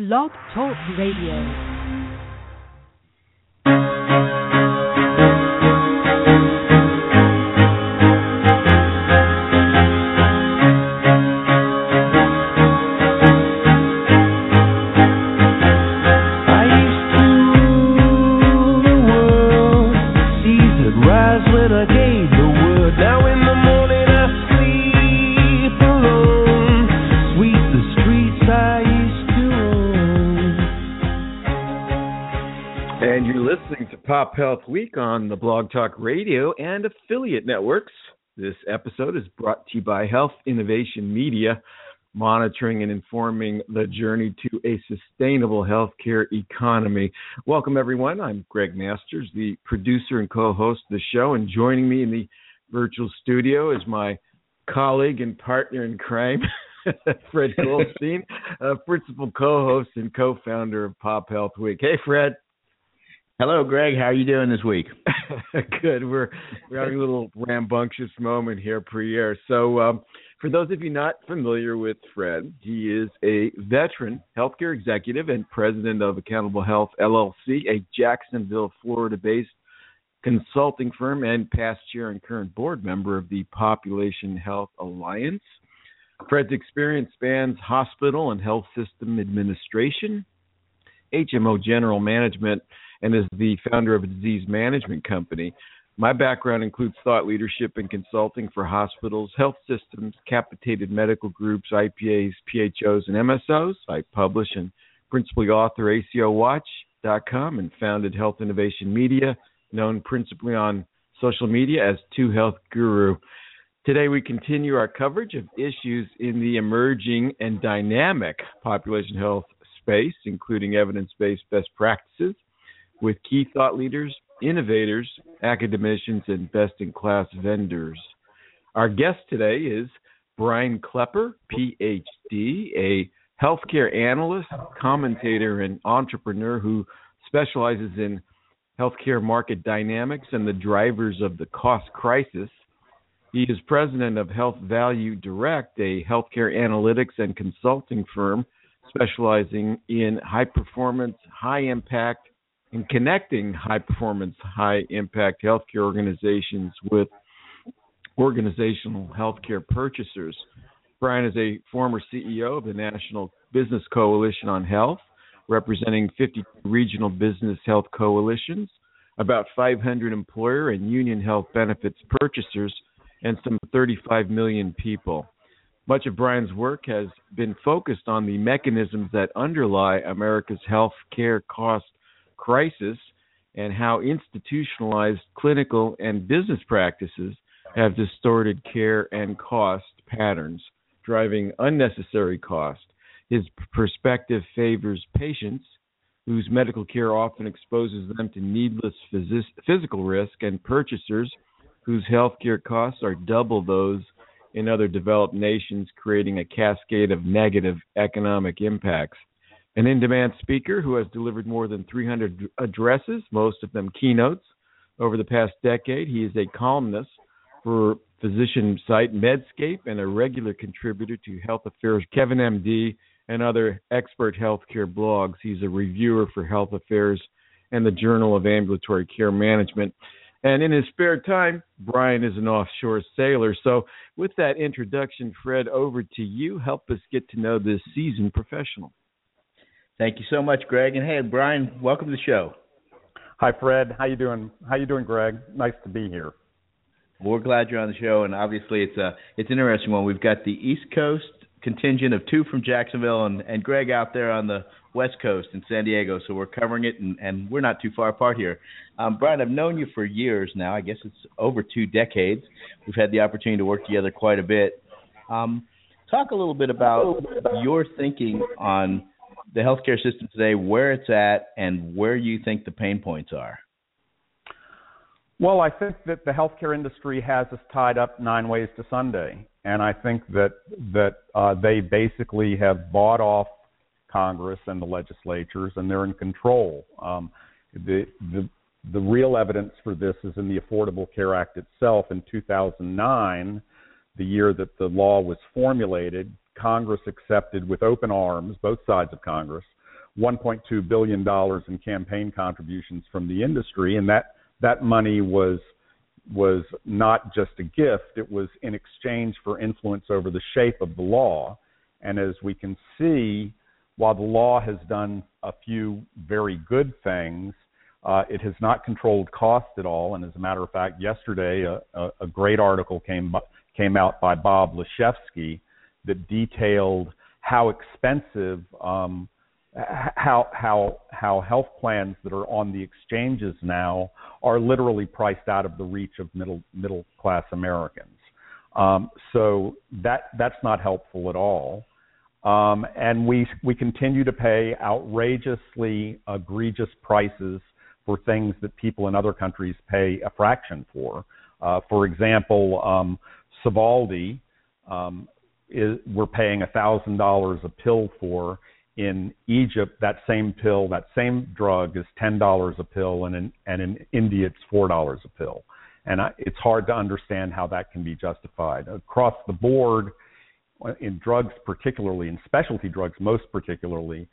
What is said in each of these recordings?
Blog Talk Radio. Blog Talk Radio and affiliate networks. This episode is brought to you by Health Innovation Media, monitoring and informing the journey to a sustainable healthcare economy. Welcome, everyone. I'm Gregg Masters, the producer and co host of the show, and joining me in the virtual studio is my colleague and partner in crime. Fred Goldstein, uh, principal co-host and co-founder of Pop Health Week. Hey, Fred. Hello, Gregg. How are you doing this week? Good. We're we're having a little rambunctious moment here pre-air. So, um, for those of you not familiar with Fred, he is a veteran healthcare executive and president of Accountable Health LLC, a Jacksonville, Florida-based consulting firm, and past chair and current board member of the Population Health Alliance. Fred's experience spans hospital and health system administration, HMO general management, and is the founder of a disease management company. My background includes thought leadership and consulting for hospitals, health systems, capitated medical groups, IPAs, PHOs, and MSOs. I publish and principally author ACOWatch.com and founded Health Innovation Media, known principally on social media as Two Health Guru. Today, we continue our coverage of issues in the emerging and dynamic population health space, including evidence based best practices, with key thought leaders, innovators, academicians, and best in class vendors. Our guest today is Brian Klepper, PhD, a healthcare analyst, commentator, and entrepreneur who specializes in healthcare market dynamics and the drivers of the cost crisis. He is president of Health Value Direct, a healthcare analytics and consulting firm specializing in high performance, high impact, and connecting high performance, high impact healthcare organizations with organizational healthcare purchasers. Brian is a former CEO of the National Business Coalition on Health, representing 50 regional business health coalitions, about 500 employer and union health benefits purchasers, and some 35 million people. Much of Brian's work has been focused on the mechanisms that underlie America's health care cost crisis and how institutionalized clinical and business practices have distorted care and cost patterns, driving unnecessary cost. His perspective favors patients whose medical care often exposes them to needless phys- physical risk and purchasers whose healthcare costs are double those in other developed nations, creating a cascade of negative economic impacts an in demand speaker who has delivered more than 300 addresses, most of them keynotes, over the past decade. He is a columnist for physician site Medscape and a regular contributor to Health Affairs, Kevin MD, and other expert healthcare blogs. He's a reviewer for Health Affairs and the Journal of Ambulatory Care Management. And in his spare time, Brian is an offshore sailor. So, with that introduction, Fred, over to you. Help us get to know this seasoned professional. Thank you so much, Gregg. And hey, Brian, welcome to the show. Hi, Fred. How you doing? How you doing, Gregg? Nice to be here. Well, we're glad you're on the show, and obviously it's a it's an interesting one. We've got the East Coast contingent of two from Jacksonville, and and Gregg out there on the West Coast in San Diego. So we're covering it, and and we're not too far apart here. Um, Brian, I've known you for years now. I guess it's over two decades. We've had the opportunity to work together quite a bit. Um, talk a little bit about your thinking on the healthcare system today, where it's at, and where you think the pain points are. Well, I think that the healthcare industry has us tied up nine ways to Sunday, and I think that that uh, they basically have bought off Congress and the legislatures, and they're in control. Um, the the the real evidence for this is in the Affordable Care Act itself. In 2009, the year that the law was formulated, Congress accepted with open arms, both sides of Congress, 1.2 billion dollars in campaign contributions from the industry, and that that money was was not just a gift; it was in exchange for influence over the shape of the law. And as we can see, while the law has done a few very good things, uh, it has not controlled cost at all. And as a matter of fact, yesterday a, a, a great article came came out by Bob Laszewski that detailed how expensive um, how how how health plans that are on the exchanges now are literally priced out of the reach of middle middle class Americans. Um, so that that's not helpful at all. Um, and we we continue to pay outrageously egregious prices for things that people in other countries pay a fraction for. Uh, for example, um, um, is, we're paying thousand dollars a pill for. In Egypt, that same pill, that same drug is ten dollars a pill, and in and in India it's four dollars a pill. And I, it's hard to understand how that can be justified across the board in drugs, particularly in specialty drugs, most particularly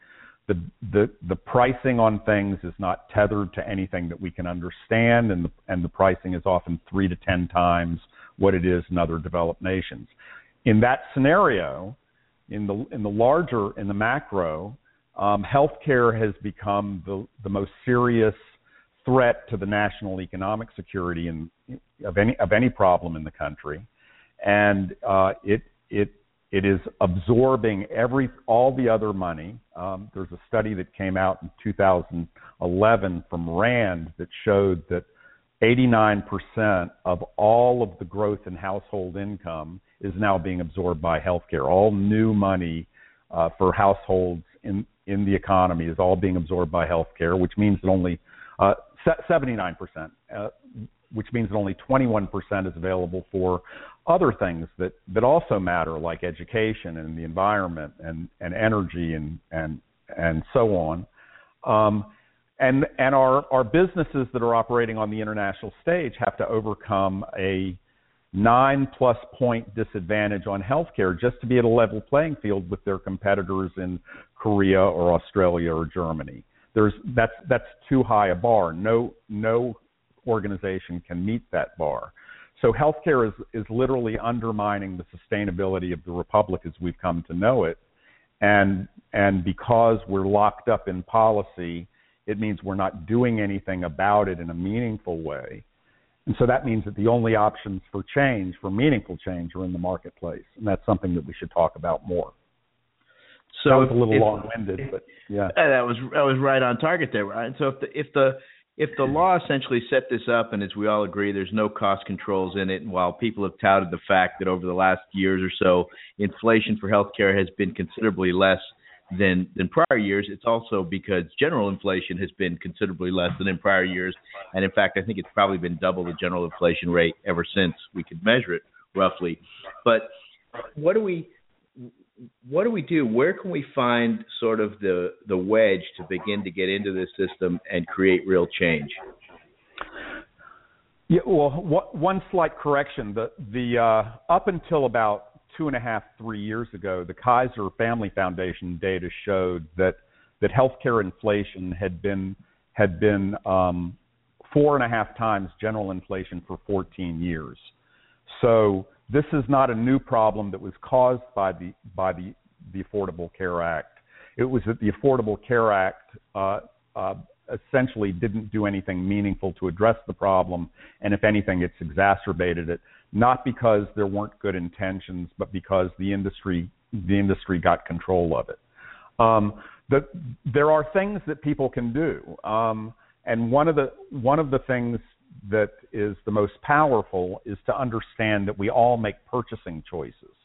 the the the pricing on things is not tethered to anything that we can understand, and the and the pricing is often three to ten times what it is in other developed nations. In that scenario, in the in the larger in the macro, um, healthcare has become the the most serious threat to the national economic security of any of any problem in the country, and uh, it it it is absorbing every all the other money. Um, there's a study that came out in 2011 from Rand that showed that 89% of all of the growth in household income is now being absorbed by healthcare. All new money uh, for households in in the economy is all being absorbed by healthcare, which means that only uh, 79%, uh, which means that only 21% is available for other things that that also matter, like education and the environment and and energy and and and so on. Um, and and our our businesses that are operating on the international stage have to overcome a nine plus point disadvantage on healthcare just to be at a level playing field with their competitors in Korea or Australia or Germany. There's that's that's too high a bar. No no organization can meet that bar. So healthcare is, is literally undermining the sustainability of the republic as we've come to know it. And, and because we're locked up in policy, it means we're not doing anything about it in a meaningful way. And so that means that the only options for change, for meaningful change, are in the marketplace. And that's something that we should talk about more. So that was a little long-winded, but yeah, uh, that was that was right on target there, Ryan. So if the if the if the law essentially set this up, and as we all agree, there's no cost controls in it, and while people have touted the fact that over the last years or so, inflation for healthcare has been considerably less than than prior years, it's also because general inflation has been considerably less than in prior years, and in fact, I think it's probably been double the general inflation rate ever since we could measure it roughly. But what do we what do we do? Where can we find sort of the the wedge to begin to get into this system and create real change? Yeah, well, one slight correction: the the uh, up until about two and a half, three years ago, the Kaiser Family Foundation data showed that that healthcare inflation had been had been um, four and a half times general inflation for 14 years. So this is not a new problem that was caused by the by the, the Affordable Care Act. It was that the Affordable Care Act uh, uh, essentially didn't do anything meaningful to address the problem, and if anything, it's exacerbated it. Not because there weren't good intentions, but because the industry the industry got control of it. Um, the, there are things that people can do, um, and one of the one of the things that is the most powerful is to understand that we all make purchasing choices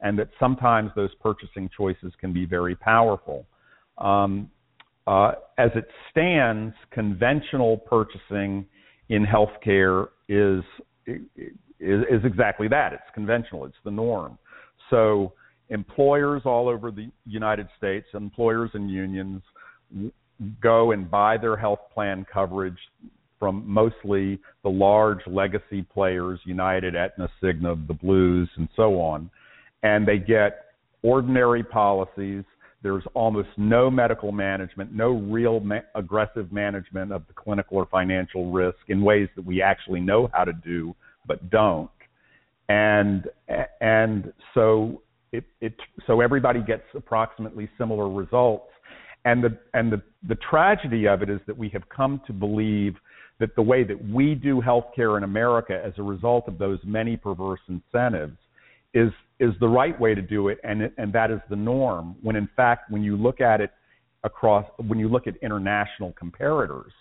and that sometimes those purchasing choices can be very powerful. Um, uh, as it stands, conventional purchasing in healthcare is, is is exactly that. It's conventional. It's the norm. So employers all over the United States, employers and unions, go and buy their health plan coverage from mostly the large legacy players, United, Aetna, Cigna, the Blues, and so on. And they get ordinary policies There's almost no medical management, no real ma- aggressive management of the clinical or financial risk in ways that we actually know how to do but don't. And and so it, it so everybody gets approximately similar results. And the and the, the tragedy of it is that we have come to believe that the way that we do healthcare in America as a result of those many perverse incentives is is the right way to do it and and that is the norm when in fact when you look at it across when you look at international comparators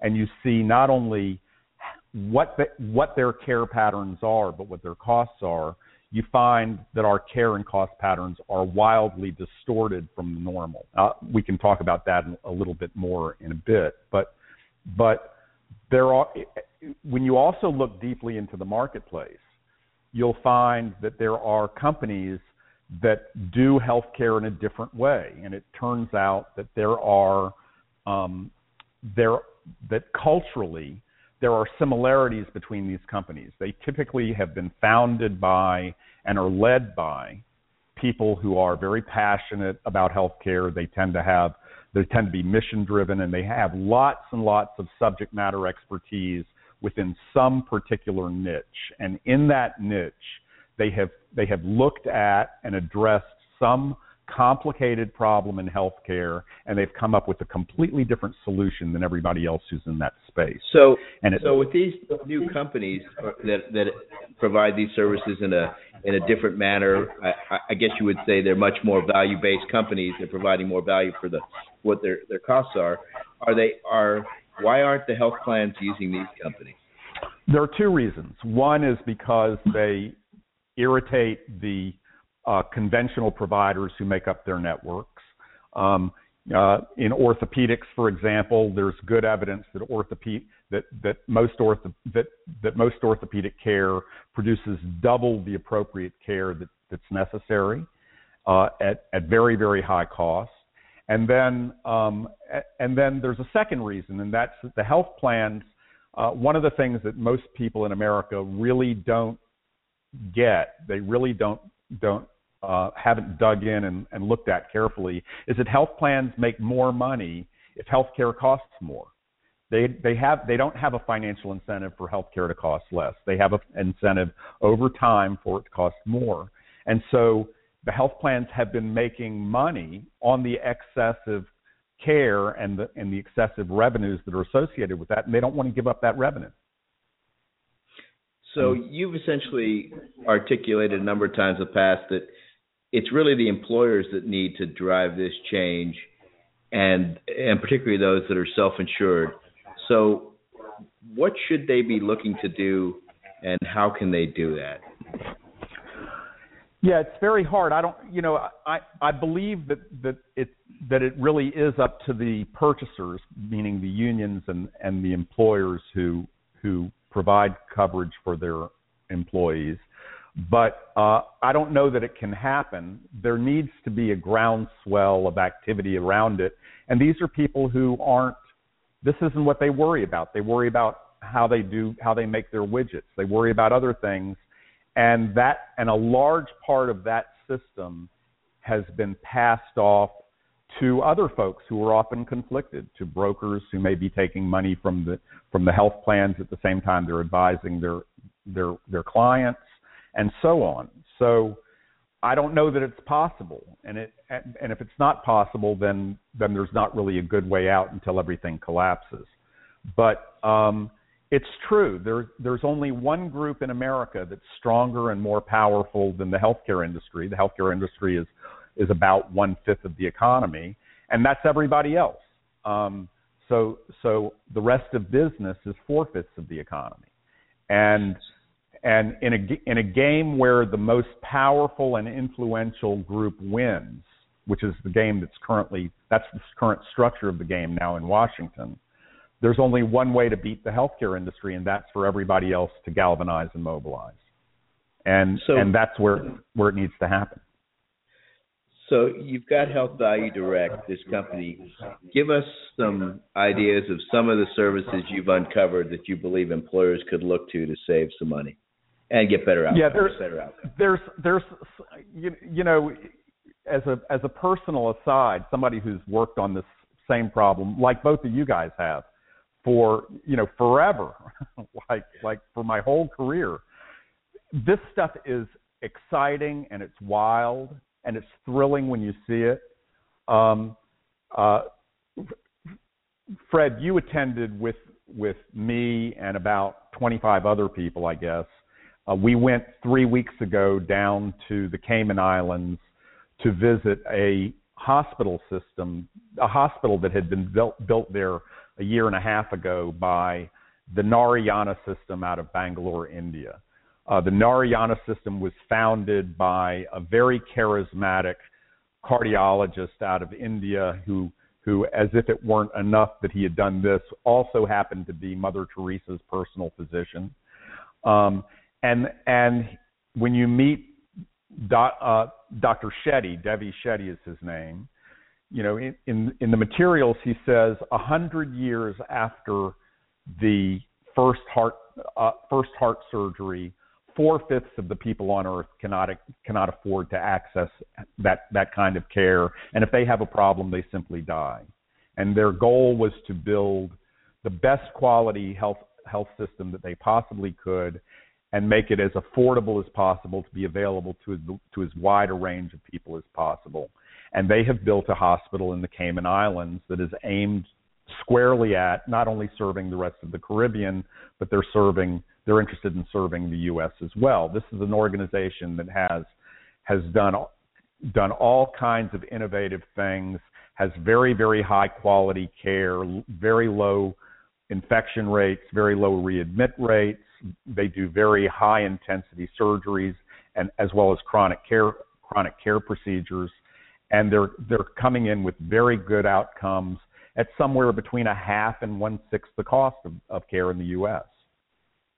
and you see not only what the, what their care patterns are but what their costs are you find that our care and cost patterns are wildly distorted from the normal. Uh, we can talk about that a little bit more in a bit but but there are when you also look deeply into the marketplace you'll find that there are companies that do healthcare in a different way, and it turns out that there are um, there that culturally there are similarities between these companies. They typically have been founded by and are led by people who are very passionate about healthcare. They tend to have they tend to be mission driven and they have lots and lots of subject matter expertise within some particular niche. And in that niche, they have they have looked at and addressed some complicated problem in healthcare, and they've come up with a completely different solution than everybody else who's in that space. So, and so with these new companies that that provide these services in a in a different manner, I, I guess you would say they're much more value based companies. They're providing more value for the what their their costs are. Are they are why aren't the health plans using these companies? There are two reasons. One is because they irritate the uh, conventional providers who make up their networks. Um, uh, in orthopedics, for example, there's good evidence that orthopedic that that most ortho, that that most orthopedic care produces double the appropriate care that, that's necessary uh, at at very very high cost. And then um, and then there's a second reason, and that's the health plans. Uh, one of the things that most people in America really don't get, they really don't don't uh, haven't dug in and, and looked at carefully, is that health plans make more money if healthcare costs more. They they have they don't have a financial incentive for healthcare to cost less. They have an incentive over time for it to cost more. And so the health plans have been making money on the excessive care and the and the excessive revenues that are associated with that, and they don't want to give up that revenue. So you've essentially articulated a number of times in the past that it's really the employers that need to drive this change, and and particularly those that are self-insured. So, what should they be looking to do, and how can they do that? Yeah, it's very hard. I don't, you know, I I believe that that it that it really is up to the purchasers, meaning the unions and and the employers who who provide coverage for their employees. But uh, I don't know that it can happen. There needs to be a groundswell of activity around it, and these are people who aren't. This isn't what they worry about. They worry about how they do, how they make their widgets. They worry about other things and that and a large part of that system has been passed off to other folks who are often conflicted, to brokers who may be taking money from the from the health plans at the same time they're advising their their their clients, and so on. So I don't know that it's possible, and it and if it's not possible, then then there's not really a good way out until everything collapses. But um, it's true. There, there's only one group in America that's stronger and more powerful than the healthcare industry. The healthcare industry is is about one fifth of the economy, and that's everybody else. Um, so, so the rest of business is four fifths of the economy, and and in a in a game where the most powerful and influential group wins, which is the game that's currently that's the current structure of the game now in Washington there's only one way to beat the healthcare industry, and that's for everybody else to galvanize and mobilize. And so, and that's where where it needs to happen. So you've got Health Value Direct, this company. Give us some ideas of some of the services you've uncovered that you believe employers could look to to save some money and get better outcomes. Yeah, there's better outcomes. there's there's you, you know as a as a personal aside, somebody who's worked on this same problem, like both of you guys have, for you know forever, like like for my whole career. This stuff is exciting and it's wild and it's thrilling when you see it. Um, uh, Fred, you attended with with me and about 25 other people, I guess. Uh, we went three weeks ago down to the Cayman Islands to visit a hospital system, a hospital that had been built built there a year and a half ago by the Narayana system out of Bangalore, India. Uh, the Narayana system was founded by a very charismatic cardiologist out of India who who, as if it weren't enough that he had done this, also happened to be Mother Teresa's personal physician. Um, and and when you meet doc, uh, Dr. Shetty, Devi Shetty is his name. You know, in, in, in the materials he says a hundred years after the first heart uh, first heart surgery, four fifths of the people on Earth cannot cannot afford to access that that kind of care, and if they have a problem, they simply die. And their goal was to build the best quality health health system that they possibly could, and make it as affordable as possible to be available to to as wide a range of people as possible. And they have built a hospital in the Cayman Islands that is aimed squarely at not only serving the rest of the Caribbean, but they're serving they're interested in serving the U.S. as well. This is an organization that has has done done all kinds of innovative things, has very very high quality care, very low infection rates, very low readmit rates. They do very high intensity surgeries and as well as chronic care chronic care procedures, and they're they're coming in with very good outcomes at somewhere between a half and one sixth the cost of, of care in the U.S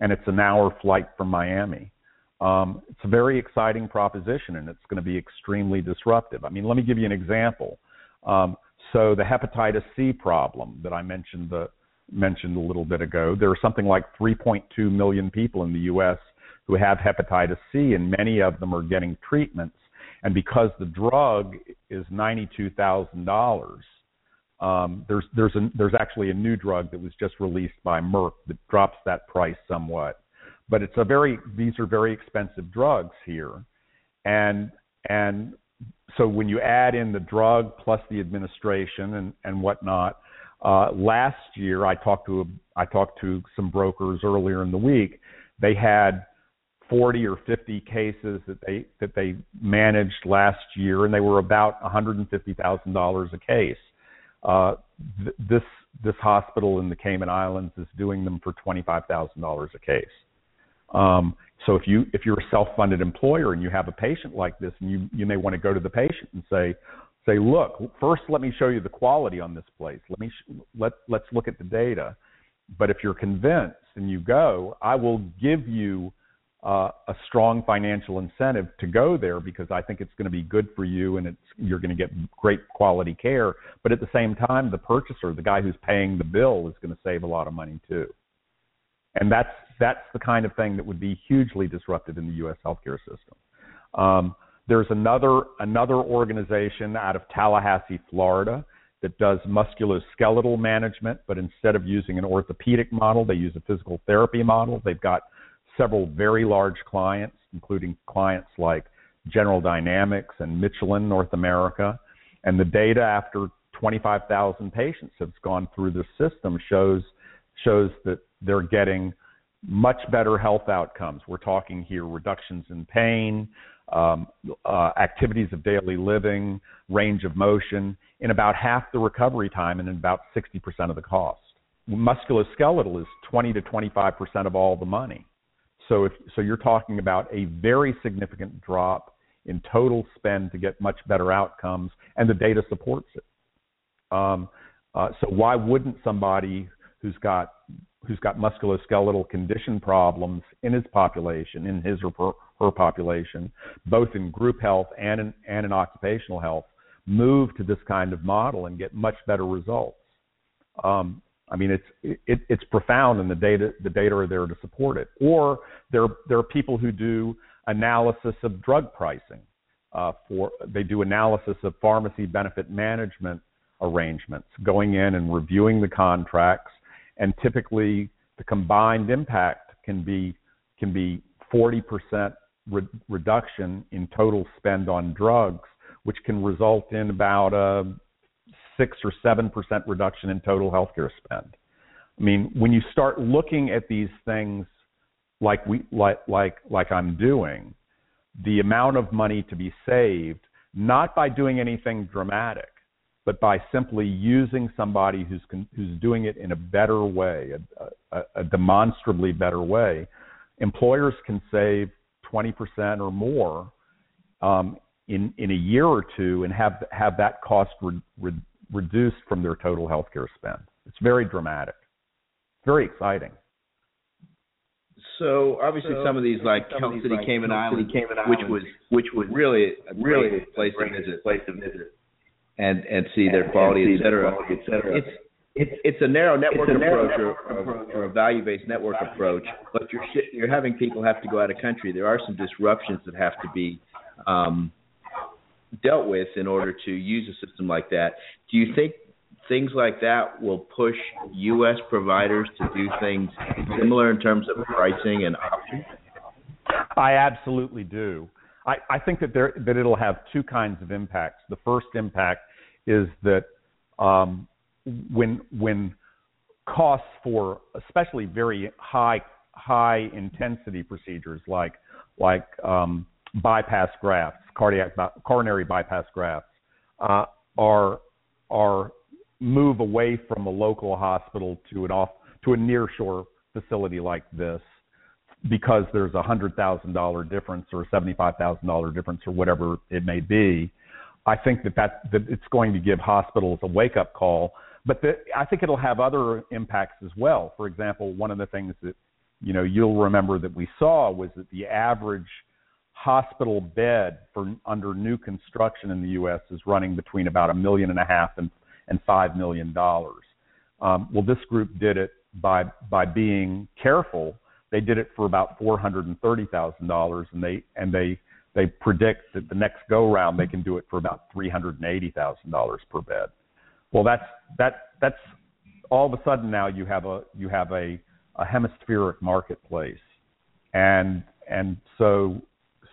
and it's an hour flight from Miami. Um, it's a very exciting proposition, and it's going to be extremely disruptive. I mean, let me give you an example. Um, so the hepatitis C problem that I mentioned the mentioned a little bit ago, there are something like 3.2 million people in the U.S. who have hepatitis C, and many of them are getting treatments. And because the drug is ninety-two thousand dollars, um, there's there's a, there's actually a new drug that was just released by Merck that drops that price somewhat, but it's a very these are very expensive drugs here, and and so when you add in the drug plus the administration and and whatnot, uh, last year I talked to a, I talked to some brokers earlier in the week. They had 40 or 50 cases that they that they managed last year, and they were about $150,000 a case. Uh, th- this this hospital in the Cayman Islands is doing them for twenty five thousand dollars a case. Um, so if you if you're a self funded employer and you have a patient like this, and you you may want to go to the patient and say say look first let me show you the quality on this place let me sh- let let's look at the data but if you're convinced and you go i will give you uh, a strong financial incentive to go there because I think it's going to be good for you and it's you're going to get great quality care. But at the same time, the purchaser, the guy who's paying the bill, is going to save a lot of money too. And that's that's the kind of thing that would be hugely disruptive in the U.S. healthcare system. Um, there's another another organization out of Tallahassee, Florida, that does musculoskeletal management, but instead of using an orthopedic model, they use a physical therapy model. They've got several very large clients, including clients like General Dynamics and Michelin North America. And the data after 25,000 patients have gone through the system shows shows that they're getting much better health outcomes. We're talking here reductions in pain, um, uh, activities of daily living, range of motion, in about half the recovery time and in about 60% of the cost. Musculoskeletal is 20 to 25% of all the money. So if so, you're talking about a very significant drop in total spend to get much better outcomes, and the data supports it. Um, uh, so why wouldn't somebody who's got who's got musculoskeletal condition problems in his population, in his or her population, both in group health and in, and in occupational health, move to this kind of model and get much better results? Um, I mean, it's it, it's profound, and the data the data are there to support it. Or there there are people who do analysis of drug pricing. uh, for they do analysis of pharmacy benefit management arrangements, going in and reviewing the contracts, and typically the combined impact can be can be 40% re- reduction in total spend on drugs, which can result in about a six or seven percent reduction in total healthcare spend. I mean, when you start looking at these things like we like like like I'm doing, the amount of money to be saved, not by doing anything dramatic, but by simply using somebody who's who's doing it in a better way, a, a, a demonstrably better way, employers can save 20% or more um, in in a year or two and have have that cost re, re, reduced from their total healthcare spend. It's very dramatic, very exciting. So obviously, so, some of these like Health City, like Cayman, Islands, Cayman Islands, which was which was really really a place to visit, place to visit, and and see their quality, et cetera, et cetera. It's it's it's a narrow network a narrow approach, network or, or, a value-based network approach, but you're you're having people have to go out of country. There are some disruptions that have to be um, dealt with in order to use a system like that. Do you think things like that will push U.S. providers to do things similar in terms of pricing and options? I absolutely do. I, I think that there that it'll have two kinds of impacts. The first impact is that um, when when costs for especially very high high intensity procedures like like um, bypass grafts, cardiac coronary bypass grafts, uh, are are move away from a local hospital to an off to a nearshore facility like this because there's a hundred thousand dollar difference or seventy five thousand dollar difference or whatever it may be. I think that, that that it's going to give hospitals a wake up call but the, I think it'll have other impacts as well. For example, one of the things that you know you'll remember that we saw was that the average hospital bed for under new construction in the U.S. is running between about a million and a half and and five million dollars. Um, well, this group did it by by being careful. They did it for about four hundred and thirty thousand dollars, and they and they they predict that the next go round they can do it for about three hundred and eighty thousand dollars per bed. Well, that's that that's all of a sudden now you have a you have a, a hemispheric marketplace, and and so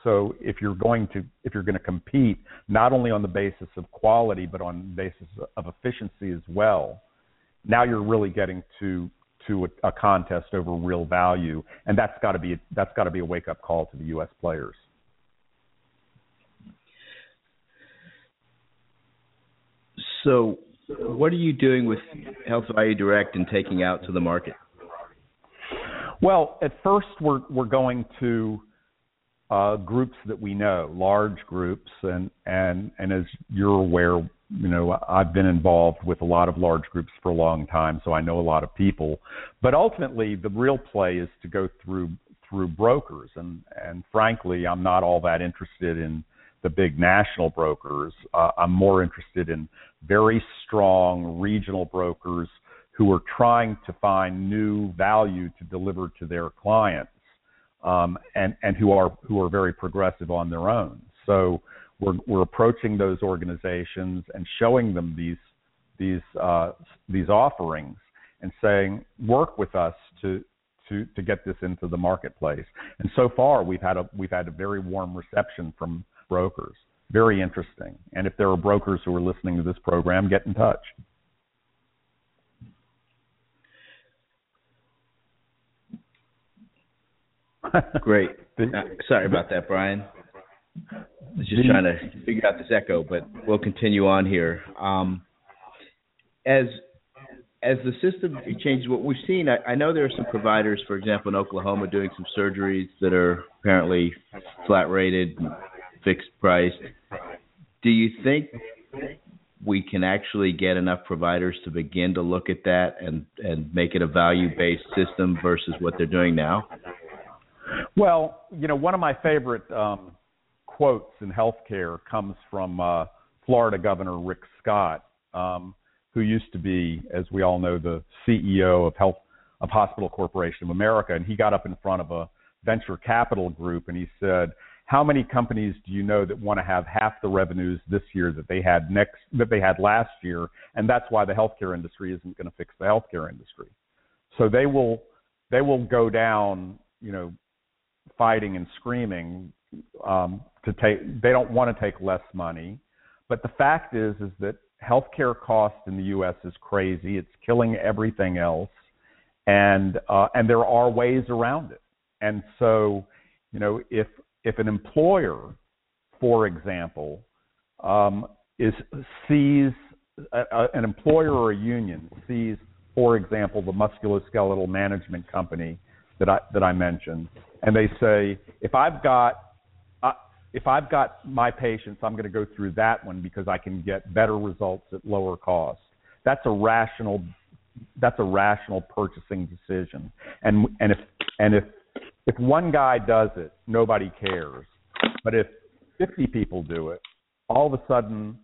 so if you're going to if you're going to compete not only on the basis of quality but on the basis of efficiency as well, now you're really getting to to a, a contest over real value, and that's got to be that's got to be a wake up call to the U.S. players. So what are you doing with Health Value Direct and taking out to the market? Well, at first we're we're going to uh, groups that we know, large groups, and and and as you're aware, you know I've been involved with a lot of large groups for a long time, so I know a lot of people. But ultimately, the real play is to go through through brokers, and and frankly, I'm not all that interested in the big national brokers. Uh, I'm more interested in very strong regional brokers who are trying to find new value to deliver to their clients, um, and and who are who are very progressive on their own. So we're we're approaching those organizations and showing them these these uh, these offerings and saying, work with us to to to get this into the marketplace. And so far, we've had a we've had a very warm reception from brokers. Very interesting. And if there are brokers who are listening to this program, get in touch. Great. Uh, sorry about that, Brian. I was just trying to figure out this echo, but we'll continue on here. Um, as as the system changes, what we've seen, I, I, know there are some providers, for example, in Oklahoma, doing some surgeries that are apparently flat rated, fixed price. Do you think we can actually get enough providers to begin to look at that and and make it a value based system versus what they're doing now? Well, you know, one of my favorite um, quotes in healthcare comes from uh, Florida Governor Rick Scott, um, who used to be, as we all know, the CEO of Health of Hospital Corporation of America, and he got up in front of a venture capital group and he said, how many companies do you know that want to have half the revenues this year that they had next that they had last year? And that's why the healthcare industry isn't going to fix the healthcare industry. So they will they will go down, you know, fighting and screaming um, to take. They don't want to take less money, but the fact is is that healthcare cost in the U.S. is crazy. It's killing everything else, and uh, and there are ways around it. And so, you know, if if an employer, for example, um, is sees a, a, an employer or a union sees, for example, the musculoskeletal management company that I that I mentioned, and they say, if I've got uh, if I've got my patients, I'm going to go through that one because I can get better results at lower cost. That's a rational that's a rational purchasing decision. And and if and if if one guy does it, nobody cares. But if 50 people do it, all of a sudden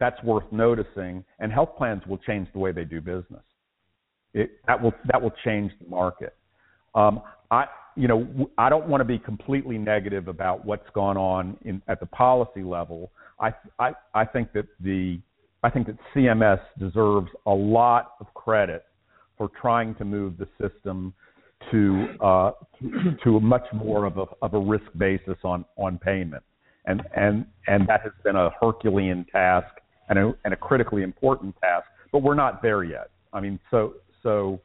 that's worth noticing, and health plans will change the way they do business. It, that will that will change the market. Um, I you know I don't want to be completely negative about what's gone on in, at the policy level. I, I I think that the I think that CMS deserves a lot of credit for trying to move the system to uh, to much more of a of a risk basis on on payment, and and and that has been a Herculean task and a, and a critically important task. But we're not there yet. I mean, so so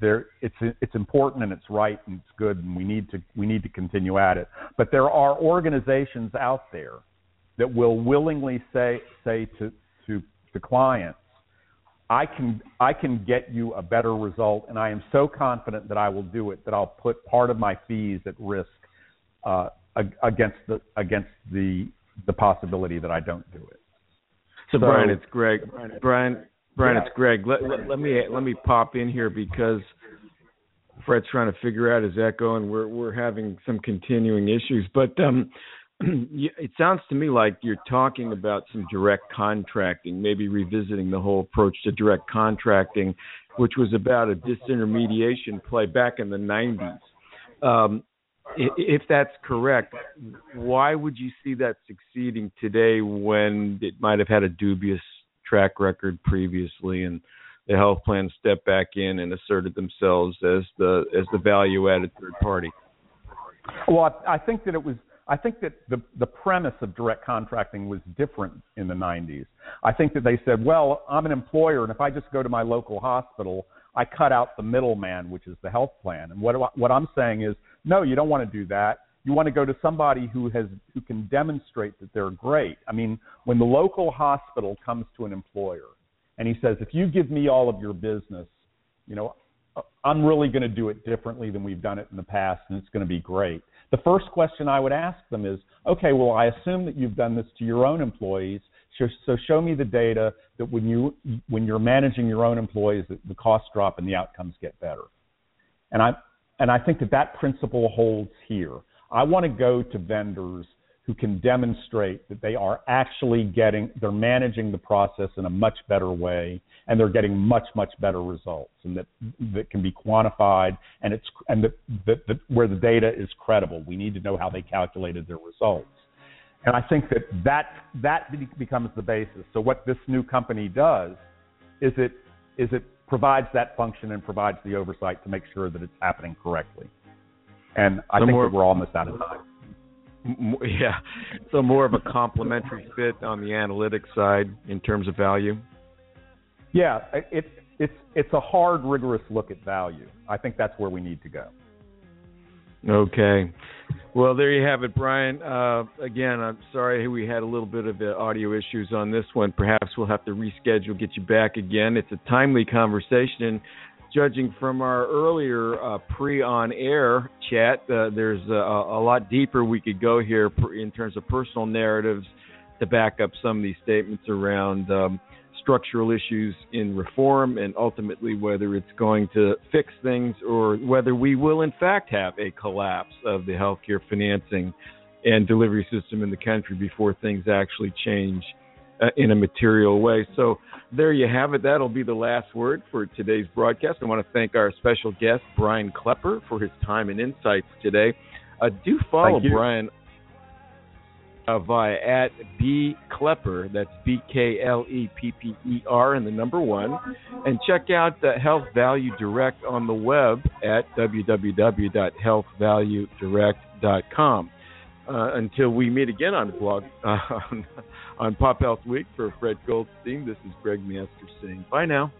there it's it's important and it's right and it's good and we need to we need to continue at it. But there are organizations out there that will willingly say say to to to clients I can I can get you a better result, and I am so confident that I will do it that I'll put part of my fees at risk uh, against the against the the possibility that I don't do it. So, so Brian, it's Gregg. Brian, Brian, yeah. it's Gregg. Let, let, let me let me pop in here because Fred's trying to figure out his echo, and we're we're having some continuing issues. But um, it sounds to me like you're talking about some direct contracting, maybe revisiting the whole approach to direct contracting, which was about a disintermediation play back in the 90s. Um, if that's correct, why would you see that succeeding today when it might have had a dubious track record previously and the health plan stepped back in and asserted themselves as the as the value added third party? Well, I think that it was I think that the, the premise of direct contracting was different in the 90s. I think that they said, well, I'm an employer, and if I just go to my local hospital, I cut out the middleman, which is the health plan. And what, what I'm saying is, no, you don't want to do that. You want to go to somebody who has who can demonstrate that they're great. I mean, when the local hospital comes to an employer and he says, if you give me all of your business, you know, I'm really going to do it differently than we've done it in the past, and it's going to be great the first question I would ask them is, okay, well, I assume that you've done this to your own employees. So, show me the data that when you when you're managing your own employees, that the costs drop and the outcomes get better. And I and I think that that principle holds here. I want to go to vendors who can demonstrate that they are actually getting, they're managing the process in a much better way, and they're getting much, much better results, and that that can be quantified, and it's and that, that, that where the data is credible. We need to know how they calculated their results, and I think that that that becomes the basis. So what this new company does is it is it provides that function and provides the oversight to make sure that it's happening correctly. And I so think more, that we're almost out of time yeah, so more of a complementary fit on the analytics side in terms of value. Yeah, it's it's it's a hard, rigorous look at value. I think that's where we need to go. Okay. Well, there you have it, Brian. Uh, again, I'm sorry we had a little bit of uh, audio issues on this one. Perhaps we'll have to reschedule, get you back again. It's a timely conversation judging from our earlier uh, pre-on air chat, uh, there's a, a, lot deeper we could go here in terms of personal narratives to back up some of these statements around um, structural issues in reform and ultimately whether it's going to fix things or whether we will in fact have a collapse of the healthcare financing and delivery system in the country before things actually change uh, in a material way. So there you have it. That'll be the last word for today's broadcast. I want to thank our special guest, Brian Klepper, for his time and insights today. Uh, do follow Brian. uh, via at B Klepper. That's B K L E P P E R and the number one. And check out the Health Value Direct on the web at www.healthvaluedirect.com. Uh, until we meet again on blog uh, on, on Pop Health Week for Fred Goldstein, this is Gregg Master saying bye now.